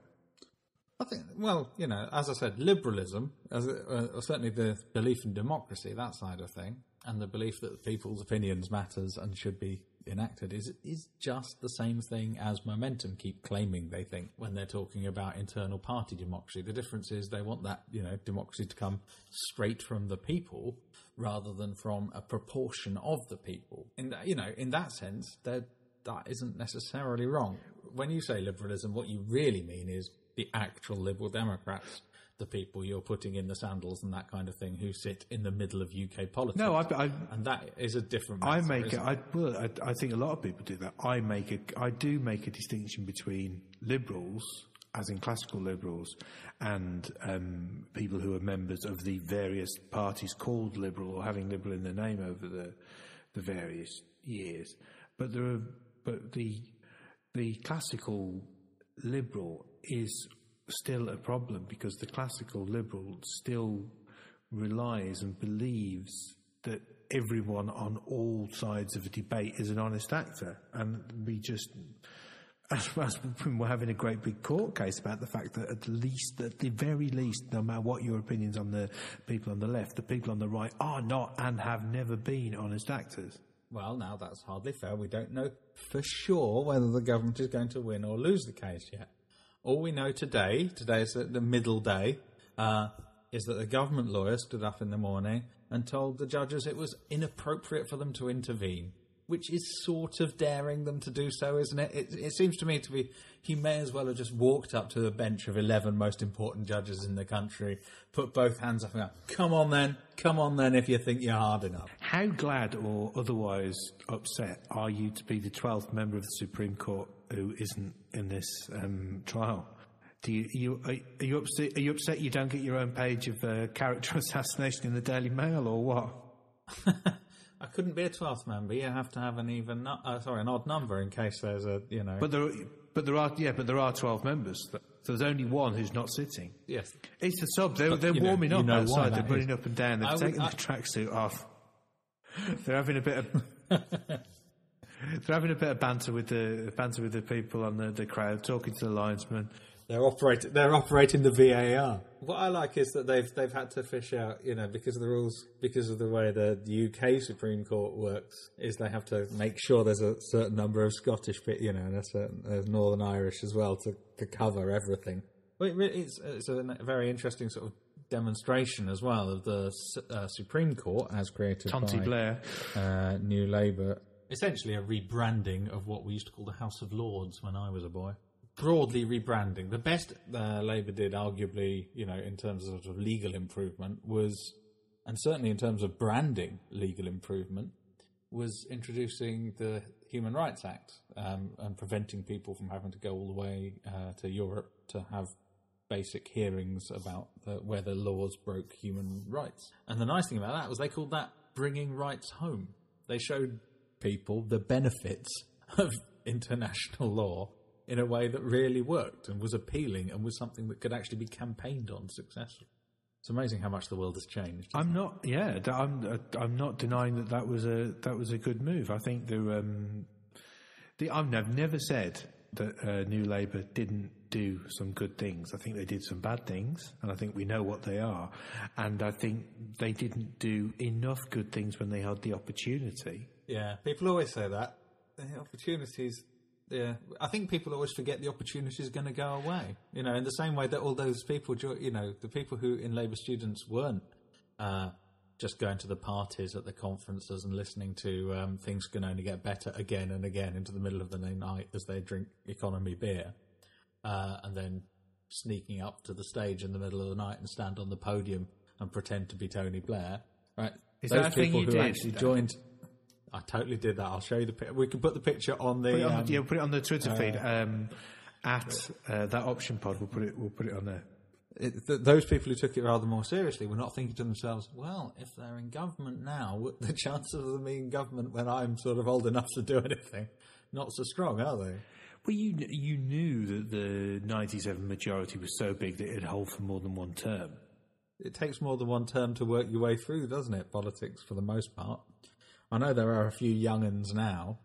I think, well, you know, as I said, liberalism, as it, uh, certainly the belief in democracy, that side of thing, and the belief that people's opinions matters and should be enacted is is just the same thing as momentum keep claiming they think when they're talking about internal party democracy. The difference is they want that, you know, democracy to come straight from the people rather than from a proportion of the people. That, you know, in that sense, that that isn't necessarily wrong. When you say liberalism, what you really mean is the actual Liberal Democrats, the people you're putting in the sandals and that kind of thing, who sit in the middle of UK politics. No, I, I, and that is a different. I make it. isn't I, well, I, I think a lot of people do that. I make a. I do make a distinction between liberals, as in classical liberals, and um, people who are members of the various parties called liberal or having liberal in their name over the the various years. but there are, but the the classical liberal is still a problem because the classical liberal still relies and believes that everyone on all sides of a debate is an honest actor, and we just. We're having a great big court case about the fact that at least, at the very least, no matter what your opinions on the people on the left, the people on the right are not and have never been honest actors. Well, now that's hardly fair. We don't know for sure whether the government is going to win or lose the case yet. All we know today, today is the middle day, uh, is that the government lawyer stood up in the morning and told the judges it was inappropriate for them to intervene, which is sort of daring them to do so, isn't it? It, it seems to me to be he may as well have just walked up to the bench of 11 most important judges in the country, put both hands up and go, come on then, come on then if you think you're hard enough. How glad or otherwise upset are you to be the 12th member of the Supreme Court who isn't in this um, trial? Do you, you, are, are, you upset, are you upset you don't get your own page of uh, character assassination in the Daily Mail or what? I couldn't be a twelfth member. You have to have an even, nu- uh, sorry, an odd number in case there's a, you know. But there, but there are, yeah, but there are 12 members. So there's only one who's not sitting. yes, It's the sub. They're, they're you know- warming you up know outside. They're running is. up and down. They've I would- the tracksuit off. They're having a bit of. They're having a bit of banter with the banter with the people on the, the crowd, talking to the linesman. They're operating. They're operating the VAR. What I like is that they've they've had to fish out, you know, because of the rules, because of the way the UK Supreme Court works, is they have to make sure there's a certain number of Scottish, pe- you know, and a certain there's Northern Irish as well to, to cover everything. Well, it's it's a very interesting sort of demonstration as well of the uh, Supreme Court as created Tonty by Blair. uh, New Labour. Essentially, a rebranding of what we used to call the House of Lords when I was a boy. Broadly rebranding. The best uh, Labour did, arguably, you know, in terms of, sort of legal improvement, was, and certainly in terms of branding legal improvement, was introducing the Human Rights Act um, and preventing people from having to go all the way uh, to Europe to have basic hearings about the, whether laws broke human rights. And the nice thing about that was they called that bringing rights home. They showed people the benefits of international law in a way that really worked and was appealing and was something that could actually be campaigned on successfully. It's amazing how much the world has changed. I'm not. Yeah, I'm. uh, I'm not denying that that was a that was a good move. I think the um, the I've never said that uh, New Labour didn't do some good things. I think they did some bad things, and I think we know what they are. And I think they didn't do enough good things when they had the opportunity. Yeah, people always say that. The opportunities. Yeah, I think people always forget the opportunity is going to go away. You know, in the same way that all those people, you know, the people who in Labour students weren't uh, just going to the parties at the conferences and listening to um, things can only get better again and again into the middle of the night as they drink economy beer, uh, and then sneaking up to the stage in the middle of the night and stand on the podium and pretend to be Tony Blair. Right? Is Those that a thing people you who did? actually joined. I totally did that. I'll show you the picture. We can put the picture on the. Put on, um, yeah, put it on the Twitter feed um, at uh, that option pod. We'll put it. We'll put it on there. it, th- those people who took it rather more seriously were not thinking to themselves, well, if they're in government now, the chances of them being in government when I'm sort of old enough to do anything, not so strong, are they? Well, you you knew that the '97 majority was so big that it'd hold for more than one term. It takes more than one term to work your way through, doesn't it? Politics, for the most part. I know there are a few young uns now.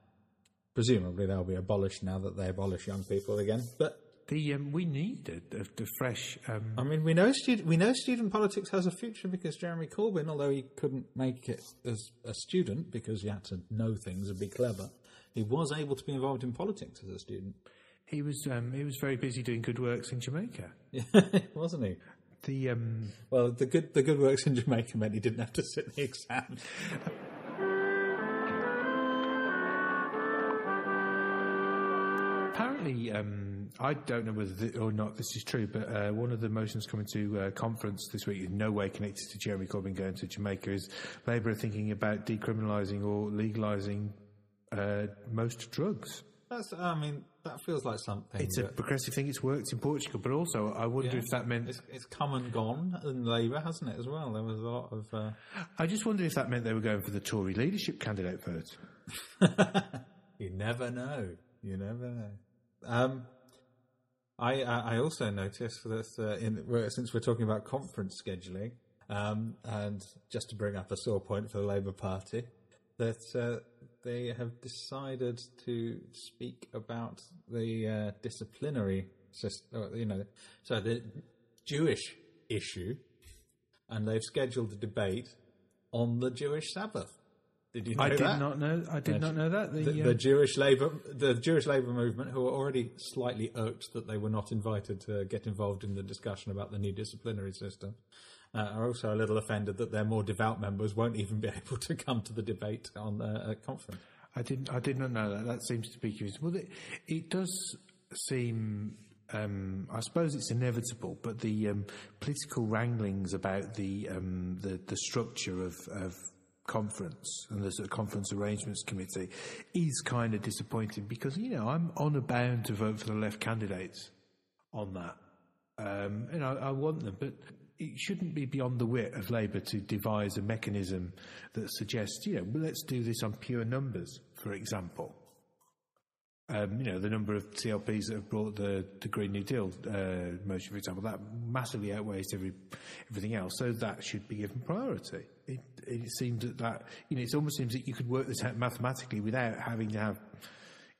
Presumably they'll be abolished now that they abolish young people again. But The um, we need a, a, a fresh. Um, I mean, we know student we know student politics has a future because Jeremy Corbyn, although he couldn't make it as a student because he had to know things and be clever, he was able to be involved in politics as a student, he was um, he was very busy doing good works in Jamaica. wasn't he? The um, Well, the good the good works in Jamaica meant he didn't have to sit the exam. Apparently, um, I don't know whether th- or not this is true, but uh, one of the motions coming to uh, conference this week, in no way connected to Jeremy Corbyn going to Jamaica, is Labour are thinking about decriminalising or legalising uh, most drugs. That's I mean that feels like something. It's a progressive thing. It's worked in Portugal, but also I wonder yeah. if that meant. it's, it's come and gone in Labour, hasn't it? As well, there was a lot of. Uh, I just wonder if that meant they were going for the Tory leadership candidate vote. You never know. You never know. Um, I I also noticed that uh, in since we're talking about conference scheduling, um, and just to bring up a sore point for the Labour Party, that uh, they have decided to speak about the uh, disciplinary system. You know, so the Jewish issue, and they've scheduled a debate on the Jewish Sabbath. Did you know I did that? not know. I did not know that. The, the, uh, the Jewish labor, the Jewish labor movement, who are already slightly irked that they were not invited to get involved in the discussion about the new disciplinary system, uh, are also a little offended that their more devout members won't even be able to come to the debate on uh, a conference. I didn't. I did not know that. That seems to be curious. Well, it, it does seem. Um, I suppose it's inevitable, but the um, political wranglings about the um, the, the structure of, of conference and the sort of conference arrangements committee is kind of disappointing because you know I'm honour bound to vote for the left candidates on that, um, and I, I want them, but it shouldn't be beyond the wit of Labour to devise a mechanism that suggests, you know, let's do this on pure numbers, for example. Um, you know, the number of CLPs that have brought the, the Green New Deal uh, motion, for example, that massively outweighs every, everything else. So that should be given priority. It, it seems that, that, you know, it almost seems that you could work this out mathematically without having to have,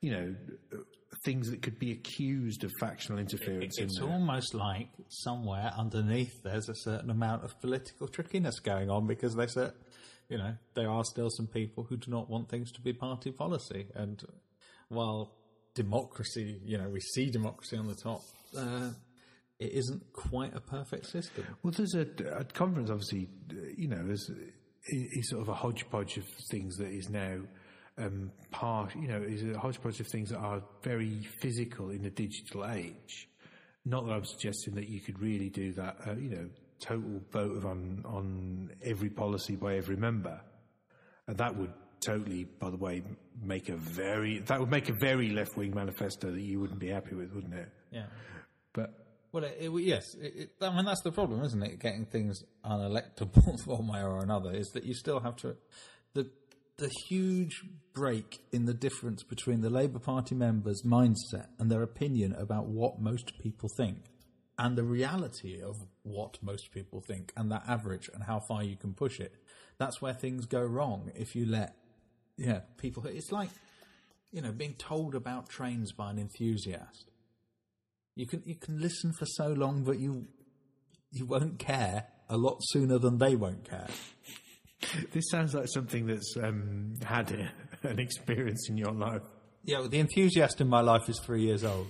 you know, things that could be accused of factional interference. in It's there. almost like somewhere underneath there's a certain amount of political trickiness going on because they said, you know, there are still some people who do not want things to be party policy. And while democracy, you know, we see democracy on the top, uh, it isn't quite a perfect system. Well, there's a, a conference, obviously, uh, you know, is, is sort of a hodgepodge of things that is now um, part, you know, is a hodgepodge of things that are very physical in the digital age. Not that I'm suggesting that you could really do that, uh, you know, total vote on on every policy by every member, and that would totally, by the way, make a very that would make a very left wing manifesto that you wouldn't be happy with, wouldn't it? Yeah. But Well, it, it, yes, it, I mean that's the problem, isn't it? Getting things unelectable one way or another is that you still have to the the huge break in the difference between the Labour Party members' mindset and their opinion about what most people think, and the reality of what most people think, and that average and how far you can push it. That's where things go wrong if you let yeah people. It's like you know being told about trains by an enthusiast. You can you can listen for so long, but you you won't care a lot sooner than they won't care. this sounds like something that's um, had a, an experience in your life. Yeah, well, the enthusiast in my life is three years old.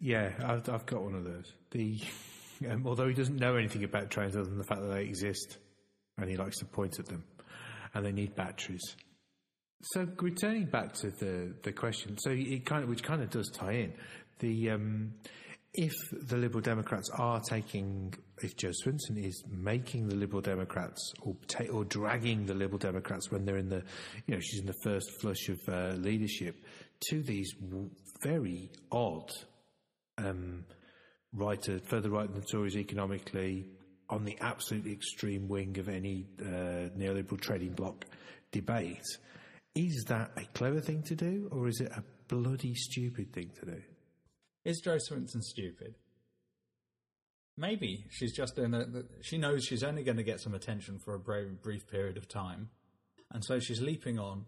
Yeah, I've, I've got one of those. The um, although he doesn't know anything about trains other than the fact that they exist, and he likes to point at them, and they need batteries. So returning back to the the question, so it kind of which kind of does tie in the um, if the Liberal Democrats are taking if Jo Swinson is making the Liberal Democrats or ta- or dragging the Liberal Democrats when they're in the you know she's in the first flush of uh, leadership to these very odd um, right, further right than the Tories economically, on the absolutely extreme wing of any uh, neoliberal trading bloc debate. Is that a clever thing to do, or is it a bloody stupid thing to do? Is Jo Swinson stupid? Maybe she's just in a. She knows she's only going to get some attention for a brief, brief period of time, and so she's leaping on,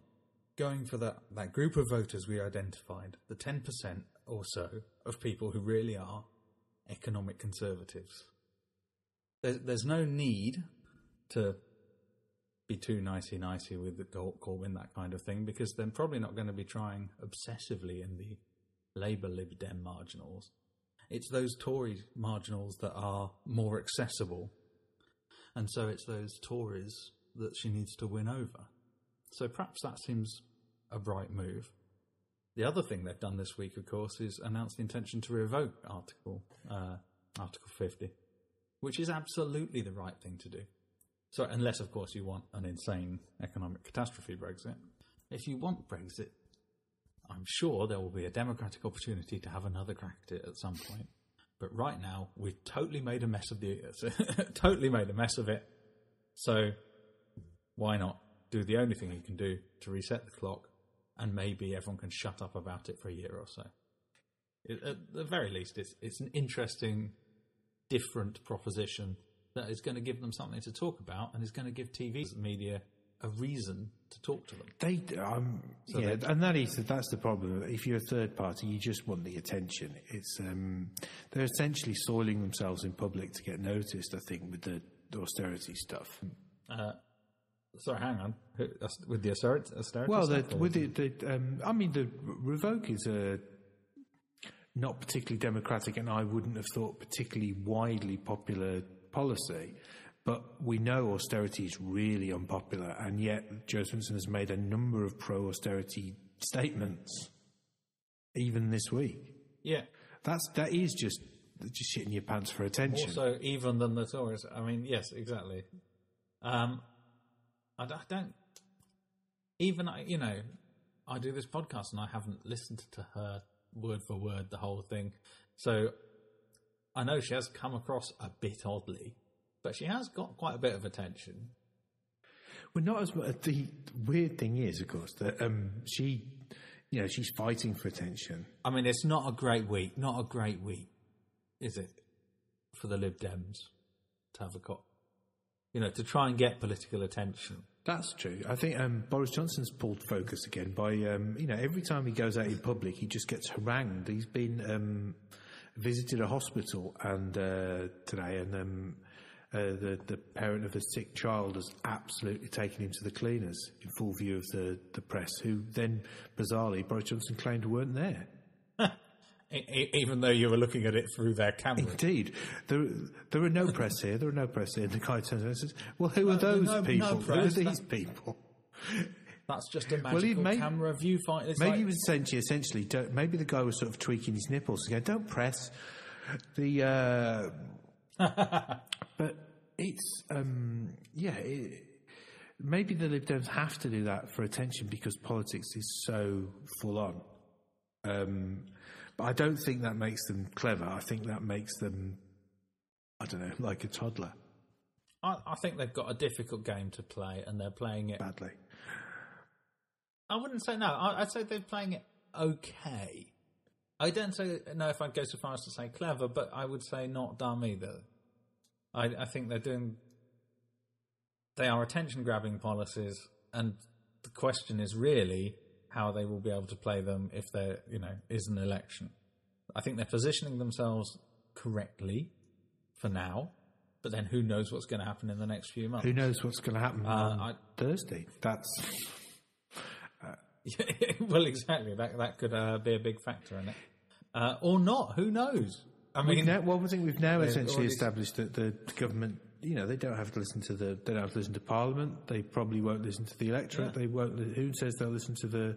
going for that, that group of voters we identified, the ten percent or so of people who really are economic conservatives. There's, there's no need to be too nicey nicey with the Cor- Corbyn, that kind of thing, because they're probably not going to be trying obsessively in the Labour Lib Dem marginals. It's those Tory marginals that are more accessible. And so it's those Tories that she needs to win over. So perhaps that seems a bright move. The other thing they've done this week, of course, is announce the intention to revoke Article uh, Article 50, which is absolutely the right thing to do. So, unless, of course, you want an insane economic catastrophe Brexit. If you want Brexit, I'm sure there will be a democratic opportunity to have another crack at it at some point. But right now, we've totally made a mess of the totally made a mess of it. So why not do the only thing you can do to reset the clock and maybe everyone can shut up about it for a year or so. At the very least, it's it's an interesting, different proposition that is going to give them something to talk about and is going to give TV media a reason to talk to them. They, um, yeah, and that is that's the problem. If you're a third party, you just want the attention. It's um, they're essentially soiling themselves in public to get noticed. I think with the austerity stuff. Uh, sorry, hang on. With the austerity, austerity Well, the, with the, the um, I mean, the revoke is a not particularly democratic, and I wouldn't have thought particularly widely popular policy. But we know austerity is really unpopular, and yet Jo Swinson has made a number of pro-austerity statements, even this week. yeah. That's that is just just shitting your pants for attention. Also, even than the Tories. I mean, yes, exactly. Um, I don't, I don't even I- you know, I do this podcast and I haven't listened to her word for word the whole thing, so I know she has come across a bit oddly, but she has got quite a bit of attention. Well, not as. The weird thing is, of course, that um, she, you know, she's fighting for attention. I mean, it's not a great week, not a great week, is it, for the Lib Dems to have a cop, you know, to try and get political attention. That's true. I think um, Boris Johnson's pulled focus again by, um, you know, every time he goes out in public, he just gets harangued. He's been um, visited a hospital and uh, today, and um, uh, the the parent of the sick child has absolutely taken him to the cleaners in full view of the, the press, who then bizarrely Boris Johnson claimed weren't there. Even though you were looking at it through their camera. Indeed, there there are no press here. There are no press here. And the guy turns around and says, "Well, who are those no- no people? press, who are these people?" That's just a he magical may- camera viewfinder. It's Maybe like- he was essentially, essentially, don't, maybe the guy was sort of tweaking his nipples. Don't press the. Uh, but it's um, yeah. It, maybe the Lib Dems have to do that for attention because politics is so full on. Um, but I don't think that makes them clever. I think that makes them, I don't know, like a toddler I, I think they've got a difficult game to play, and they're playing it. badly. I wouldn't say no. I, I'd say they're playing it okay. I don't say no if I'd go so far as to say clever, but I would say not dumb either. I, I think they're doing. They are attention grabbing policies, and the question is really how they will be able to play them if there, you know, is an election. I think they're positioning themselves correctly for now, but then who knows what's going to happen in the next few months? Who knows what's going to happen uh, on I- Thursday? That's well, exactly. That that could uh, be a big factor in it, uh, or not. Who knows? I mean, now, well, I think we've now essentially established that the government, you know, they don't have to listen to the, they don't have to listen to Parliament. They probably won't listen to the electorate. They won't. Who says they'll listen to the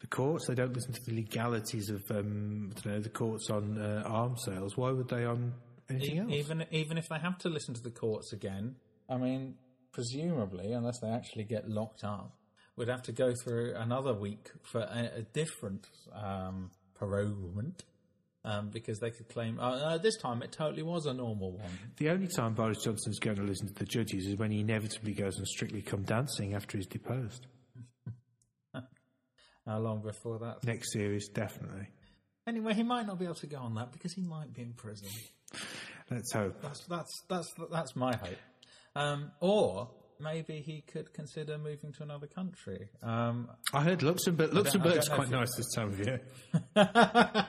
the courts? They don't listen to the legalities of, um, I don't know, the courts on uh, arms sales. Why would they on anything else? e- even even if they have to listen to the courts again, I mean, presumably, unless they actually get locked up, we'd have to go through another week for a, a different um. Um, because they could claim uh, uh, this time it totally was a normal one. the only time Boris Johnson's going to listen to the judges is when he inevitably goes and Strictly Come Dancing after he's deposed. How long before that? Next series, definitely. Anyway, he might not be able to go on that because he might be in prison. Let's hope. That's that's that's that's my hope. Um, or maybe he could consider moving to another country. Um, I heard Luxembourg. Luxembourg's quite nice this time of year.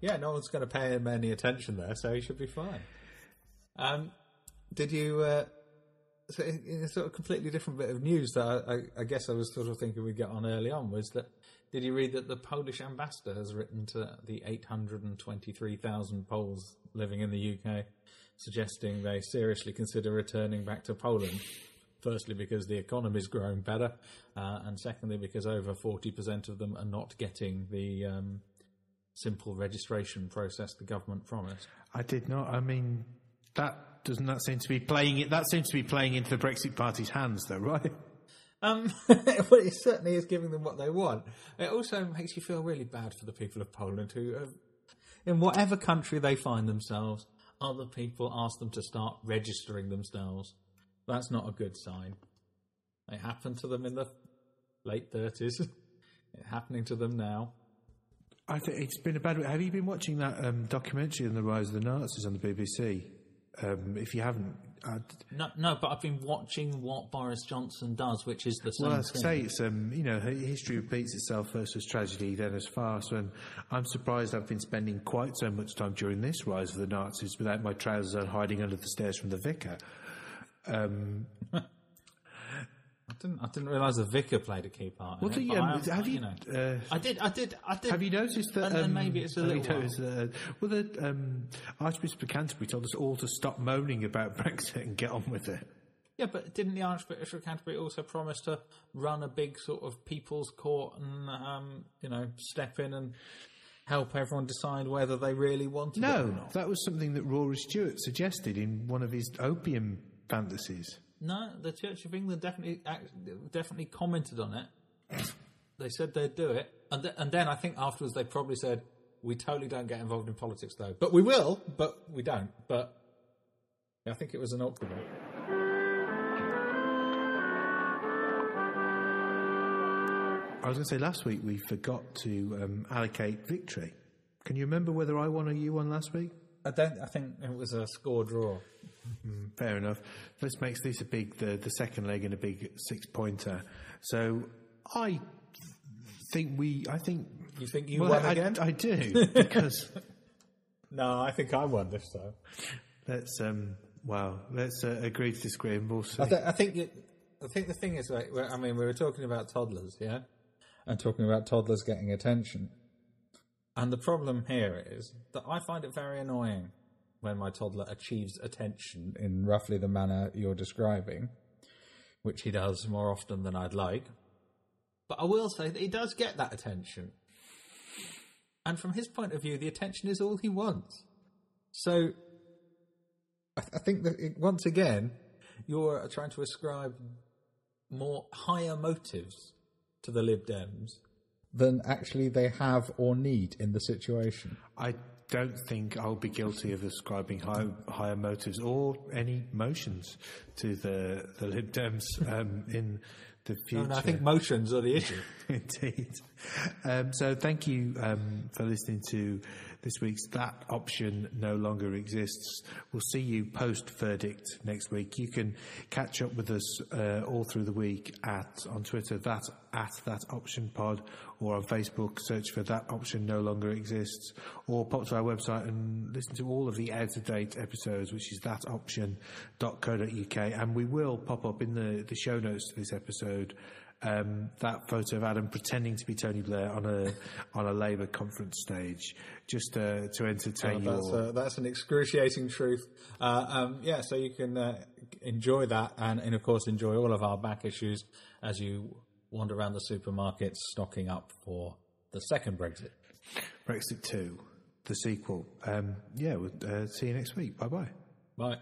yeah, no one's going to pay him any attention there, so he should be fine. Um, did you? Uh, so in a sort of completely different bit of news that I, I, I guess I was sort of thinking we'd get on early on was that. Did you read that the Polish ambassador has written to the 823,000 Poles living in the UK, suggesting they seriously consider returning back to Poland? Firstly, because the economy is growing better, uh, and secondly, because over 40% of them are not getting the um, simple registration process the government promised. I did not. I mean, that doesn't that seem to be playing it? That seems to be playing into the Brexit Party's hands, though, right? Um, well, it certainly is giving them what they want. It also makes you feel really bad for the people of Poland who, have, in whatever country they find themselves, other people ask them to start registering themselves. That's not a good sign. It happened to them in the late 30s. it's happening to them now. I think it's been a bad. Have you been watching that um, documentary on the rise of the Nazis on the BBC? Um, if you haven't, I'd, No, no, but I've been watching what Boris Johnson does, which is the same well, I thing. say it's um, you know history repeats itself. First was tragedy, then as farce. And I'm surprised I've been spending quite so much time during this rise of the Nazis without my trousers on, hiding under the stairs from the vicar. Um, I didn't. I didn't realise the vicar played a key part. In Well, it, but um, I have you? know. uh, I did. I did. I did. Have you noticed that? And um, maybe it's a little noticed uh, well, the um, Archbishop of Canterbury told us all to stop moaning about Brexit and get on with it. Yeah, but didn't the Archbishop of Canterbury also promise to run a big sort of people's court and um, you know step in and help everyone decide whether they really wanted it or No, not? that was something that Rory Stewart suggested in one of his opium fantasies. No, the Church of England definitely definitely commented on it. they said they'd do it, and th- and then I think afterwards they probably said we totally don't get involved in politics though, but we will, but we don't. But I think it was an awkward one. I was going to say last week we forgot to um, allocate victory. Can you remember whether I won or you won last week? I don't. I think it was a score draw. Fair enough. This makes this a big, the, the second leg and a big six pointer. So I think we, I think. You think you well, won I, again? I do because no, I think I won this time. let's um, well, let's uh, agree to disagree and we'll see. I, th- I think it, I think the thing is, like, I mean, we were talking about toddlers, yeah, and talking about toddlers getting attention. And the problem here is that I find it very annoying when my toddler achieves attention in roughly the manner you're describing, which he does more often than I'd like. But I will say that he does get that attention. And from his point of view, the attention is all he wants. So I, I think that it, once again, you're trying to ascribe more higher motives to the Lib Dems than actually they have or need in the situation. I don't think I'll be guilty of ascribing high, higher motives or any motions to the the Lib Dems um, in the future. And I think motions are the issue. Indeed. Um, so thank you um, for listening to this week's That Option No Longer Exists. We'll see you post verdict next week. You can catch up with us uh, all through the week at on Twitter that at that option pod or on Facebook search for That Option No Longer Exists or pop to our website and listen to all of the out of date episodes, which is thatoption.co.uk. And we will pop up in the, the show notes to this episode um, that photo of Adam pretending to be Tony Blair on a on a Labour conference stage, just uh, to entertain that's, you all. uh, that's an excruciating truth. Uh, um, yeah, so you can uh, enjoy that and, and, of course, enjoy all of our back issues as you wander around the supermarkets stocking up for the second Brexit. Brexit Two, the sequel. Um, yeah, we'll uh, see you next week. Bye bye. Bye.